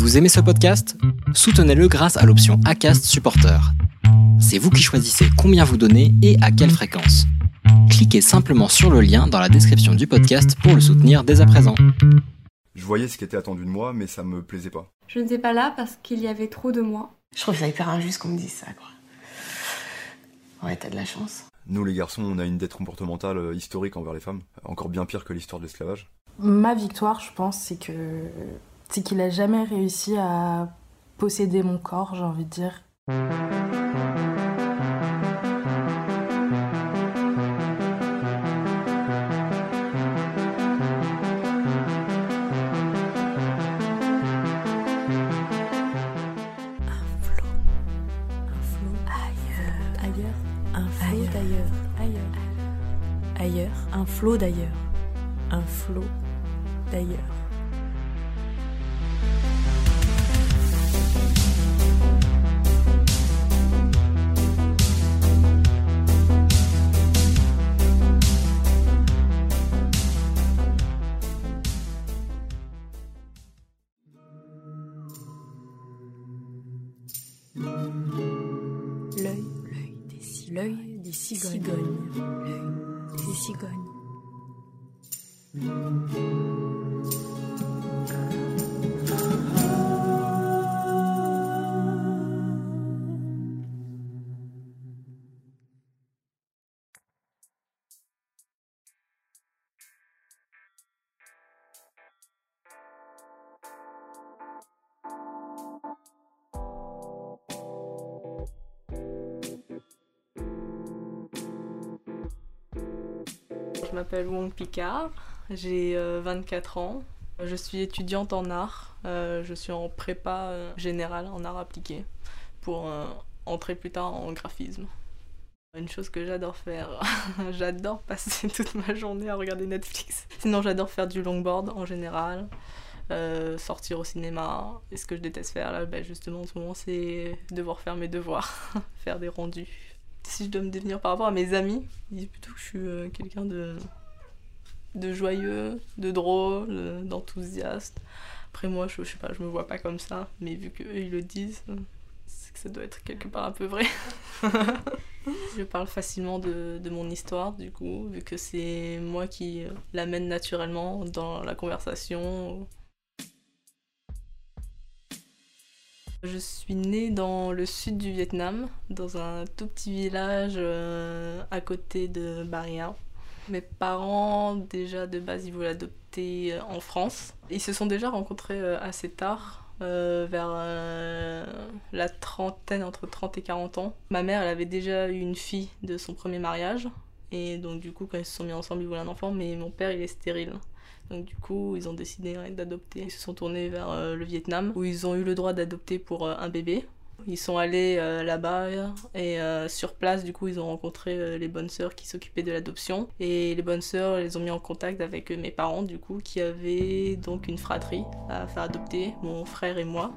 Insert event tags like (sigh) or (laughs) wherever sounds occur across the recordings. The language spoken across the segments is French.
Vous aimez ce podcast? Soutenez-le grâce à l'option ACAST Supporter. C'est vous qui choisissez combien vous donnez et à quelle fréquence. Cliquez simplement sur le lien dans la description du podcast pour le soutenir dès à présent. Je voyais ce qui était attendu de moi, mais ça me plaisait pas. Je n'étais pas là parce qu'il y avait trop de moi. Je trouve ça hyper injuste qu'on me dise ça, quoi. Ouais, t'as de la chance. Nous, les garçons, on a une dette comportementale euh, historique envers les femmes, encore bien pire que l'histoire de l'esclavage. Ma victoire, je pense, c'est que c'est qu'il a jamais réussi à posséder mon corps, j'ai envie de dire. ailleurs, un flot d'ailleurs, un flot d'ailleurs. L'œil des cigognes, l'œil des cigognes. Je m'appelle Wong Picard, j'ai euh, 24 ans. Je suis étudiante en art. Euh, je suis en prépa euh, générale en art appliqué pour euh, entrer plus tard en graphisme. Une chose que j'adore faire, (laughs) j'adore passer (laughs) toute ma journée à regarder Netflix. Sinon, j'adore faire du longboard en général, euh, sortir au cinéma. Et ce que je déteste faire là, ben, justement en ce moment, c'est devoir faire mes devoirs, (laughs) faire des rendus. Si je dois me définir par rapport à mes amis, ils disent plutôt que je suis euh, quelqu'un de, de joyeux, de drôle, d'enthousiaste. Après moi, je, je sais pas, je me vois pas comme ça, mais vu qu'eux ils le disent, c'est que ça doit être quelque part un peu vrai. (laughs) je parle facilement de, de mon histoire, du coup, vu que c'est moi qui euh, l'amène naturellement dans la conversation. Je suis née dans le sud du Vietnam, dans un tout petit village euh, à côté de Baria. Mes parents, déjà de base, ils voulaient adopter euh, en France. Ils se sont déjà rencontrés euh, assez tard, vers la trentaine, entre 30 et 40 ans. Ma mère, elle avait déjà eu une fille de son premier mariage. Et donc, du coup, quand ils se sont mis ensemble, ils voulaient un enfant, mais mon père, il est stérile. Donc, du coup, ils ont décidé ouais, d'adopter. Ils se sont tournés vers euh, le Vietnam, où ils ont eu le droit d'adopter pour euh, un bébé. Ils sont allés euh, là-bas et sur place, du coup, ils ont rencontré les bonnes sœurs qui s'occupaient de l'adoption. Et les bonnes sœurs les ont mis en contact avec mes parents, du coup, qui avaient donc une fratrie à faire adopter, mon frère et moi.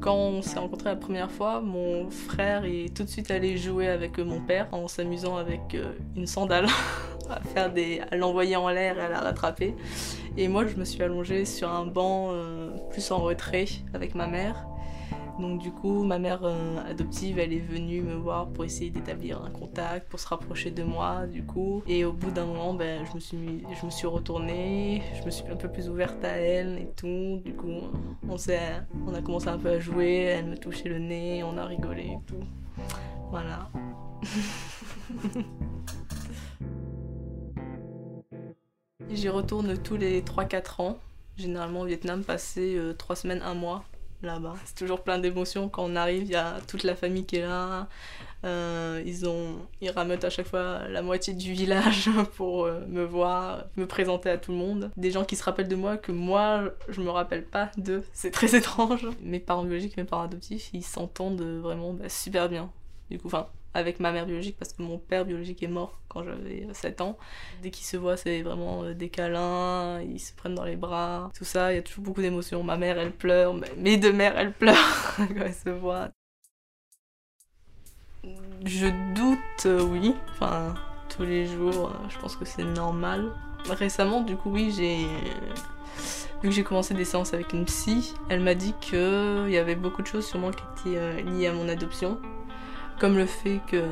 Quand on s'est rencontrés la première fois, mon frère est tout de suite allé jouer avec euh, mon père en s'amusant avec euh, une sandale, (laughs) à faire des, à l'envoyer en l'air et à la rattraper. Et moi, je me suis allongée sur un banc euh, plus en retrait avec ma mère. Donc du coup, ma mère euh, adoptive, elle est venue me voir pour essayer d'établir un contact, pour se rapprocher de moi, du coup. Et au bout d'un moment, ben, je, me suis je me suis retournée, je me suis un peu plus ouverte à elle et tout. Du coup, on, on a commencé un peu à jouer, elle me touchait le nez, on a rigolé et tout. Voilà. (laughs) J'y retourne tous les 3-4 ans, généralement au Vietnam, passer 3 semaines, un mois là-bas. C'est toujours plein d'émotions quand on arrive, il y a toute la famille qui est là. Euh, ils, ont, ils rameutent à chaque fois la moitié du village (laughs) pour euh, me voir, me présenter à tout le monde. Des gens qui se rappellent de moi que moi, je me rappelle pas d'eux. C'est très (laughs) étrange. Mes parents biologiques, mes parents adoptifs, ils s'entendent vraiment bah, super bien. Du coup, enfin, avec ma mère biologique parce que mon père biologique est mort quand j'avais 7 ans. Dès qu'ils se voient, c'est vraiment euh, des câlins, ils se prennent dans les bras, tout ça, il y a toujours beaucoup d'émotions. Ma mère, elle pleure, mes deux mères, elles pleurent (laughs) quand elles se voient. Je doute, euh, oui, enfin, tous les jours, euh, je pense que c'est normal. Récemment, du coup, oui, j'ai Vu que j'ai commencé des séances avec une psy, elle m'a dit qu'il y avait beaucoup de choses moi qui étaient euh, liées à mon adoption. Comme le fait que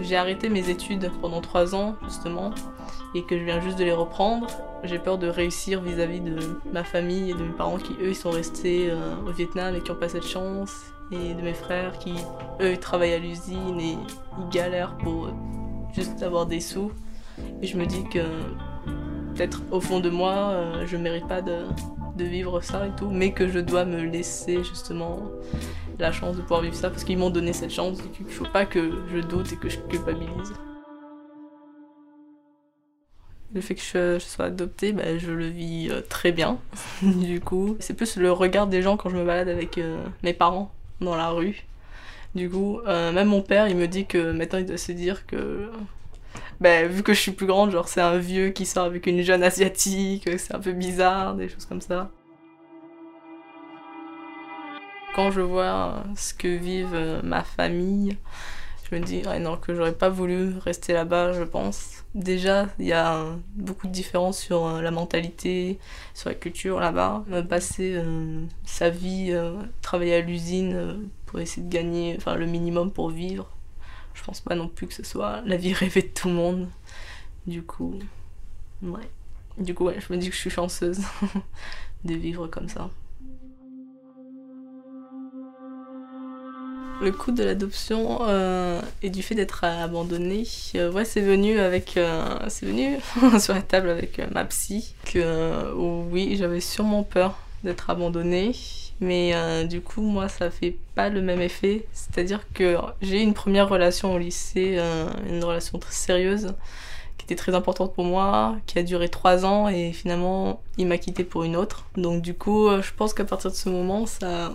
j'ai arrêté mes études pendant trois ans, justement, et que je viens juste de les reprendre. J'ai peur de réussir vis-à-vis de ma famille et de mes parents qui, eux, ils sont restés euh, au Vietnam et qui n'ont pas cette chance. Et de mes frères qui, eux, ils travaillent à l'usine et ils galèrent pour juste avoir des sous. Et je me dis que peut-être au fond de moi, euh, je mérite pas de vivre ça et tout, mais que je dois me laisser justement la chance de pouvoir vivre ça parce qu'ils m'ont donné cette chance et qu'il faut pas que je doute et que je culpabilise. Le fait que je, je sois adoptée, bah, je le vis euh, très bien. (laughs) du coup, c'est plus le regard des gens quand je me balade avec euh, mes parents dans la rue. Du coup, euh, même mon père, il me dit que maintenant il doit se dire que bah, vu que je suis plus grande, genre c'est un vieux qui sort avec une jeune asiatique, c'est un peu bizarre, des choses comme ça. Quand je vois ce que vivent euh, ma famille, je me dis non, que j'aurais pas voulu rester là-bas, je pense. Déjà, il y a beaucoup de différences sur euh, la mentalité, sur la culture là-bas. Passer euh, sa vie, travailler à l'usine pour essayer de gagner enfin, le minimum pour vivre, je pense pas non plus que ce soit la vie (laughs) rêvée de tout le monde. Du coup, ouais. Du coup, je me dis que je suis chanceuse (laughs) de vivre comme ça. Le coût de l'adoption euh, et du fait d'être abandonnée, euh, ouais, c'est venu avec, euh, c'est venu (laughs) sur la table avec ma psy que euh, oui, j'avais sûrement peur d'être abandonnée, mais du coup moi ça fait pas le même effet. C'est-à-dire que j'ai une première relation au lycée, une relation très sérieuse qui était très importante pour moi, qui a duré trois ans et finalement il m'a quitté pour une autre. Donc du coup, je pense qu'à partir de ce moment, ça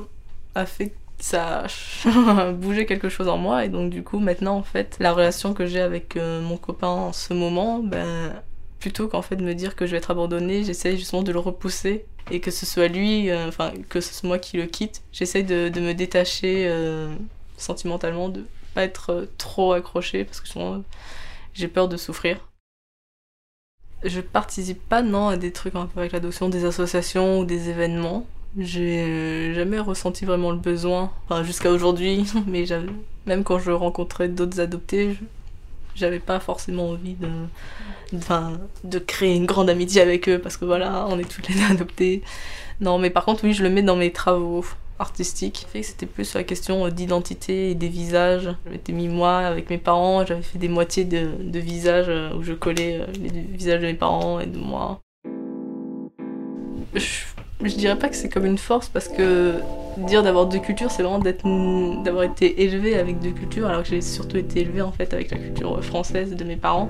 a fait ça a (laughs) bougé quelque chose en moi. Et donc du coup maintenant en fait la relation que j'ai avec euh, mon copain en ce moment ben plutôt qu'en fait de me dire que je vais être abandonnée j'essaye justement de le repousser. Et que ce soit lui euh, enfin que ce soit moi qui le quitte j'essaye de, de me détacher euh, sentimentalement de pas être trop accrochée parce que souvent j'ai peur de souffrir. Je participe pas non à des trucs rapport avec l'adoption des associations ou des événements j'ai euh, jamais ressenti vraiment le besoin, enfin jusqu'à aujourd'hui, (laughs) mais j'avais- même quand je rencontrais d'autres adoptés, j'avais pas forcément envie de, de créer une grande amitié avec eux parce que voilà, on est toutes les deux adoptées. Non, mais par contre, oui, je le mets dans mes travaux artistiques. C'était plus la question euh, d'identité et des visages. Je m'étais mis moi avec mes parents, j'avais fait des moitiés de, de visages euh, où je collais les visages de mes parents et de moi. Je dirais pas que c'est comme une force parce que dire d'avoir deux cultures, c'est vraiment d'avoir été élevé avec deux cultures, alors que j'ai surtout été élevée en fait avec la culture française de mes parents.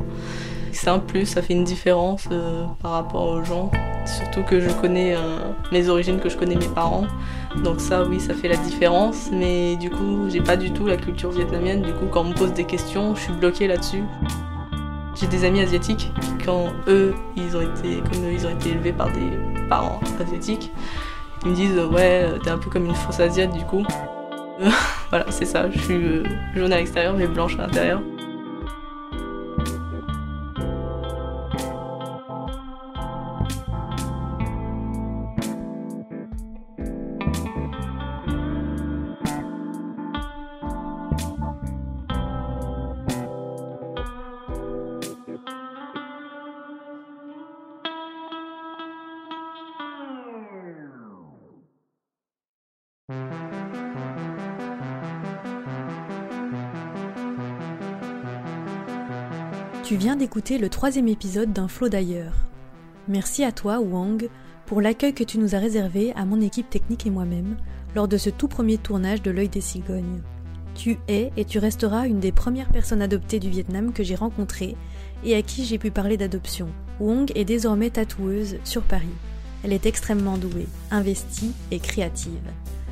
C'est un plus, ça fait une différence euh, par rapport aux gens. Surtout que je connais euh, mes origines, que je connais mes parents. Donc ça, oui, ça fait la différence. Mais du coup, j'ai pas du tout la culture vietnamienne. Du coup, quand on me pose des questions, je suis bloquée là-dessus. J'ai des amis asiatiques quand eux, ils ont été, comme ils ont été élevés par des parents asiatiques, ils me disent ouais, t'es un peu comme une fausse asiate du coup. Euh, (laughs) voilà, c'est ça. Je suis euh, jaune à l'extérieur mais blanche à l'intérieur. Tu viens d'écouter le troisième épisode d'un flot d'ailleurs. Merci à toi, Wang, pour l'accueil que tu nous as réservé à mon équipe technique et moi-même lors de ce tout premier tournage de L'œil des cigognes. Tu es et tu resteras une des premières personnes adoptées du Vietnam que j'ai rencontrées et à qui j'ai pu parler d'adoption. Wong est désormais tatoueuse sur Paris. Elle est extrêmement douée, investie et créative.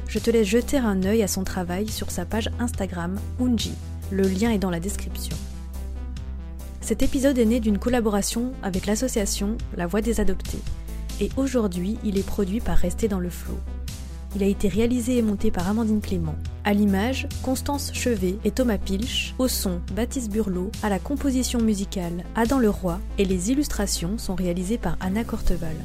Je te laisse jeter un œil à son travail sur sa page Instagram Unji. Le lien est dans la description. Cet épisode est né d'une collaboration avec l'association La Voix des Adoptés. Et aujourd'hui, il est produit par Rester dans le Flot. Il a été réalisé et monté par Amandine Clément. À l'image, Constance Chevet et Thomas Pilch. Au son, Baptiste Burlot. À la composition musicale, Adam Leroy. Et les illustrations sont réalisées par Anna Corteval.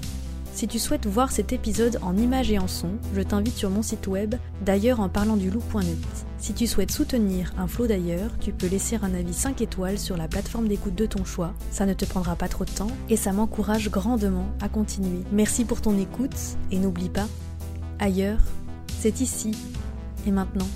Si tu souhaites voir cet épisode en images et en son, je t'invite sur mon site web d'ailleurs en parlant du loup.net. Si tu souhaites soutenir un flot d'ailleurs, tu peux laisser un avis 5 étoiles sur la plateforme d'écoute de ton choix. Ça ne te prendra pas trop de temps et ça m'encourage grandement à continuer. Merci pour ton écoute et n'oublie pas, ailleurs, c'est ici et maintenant.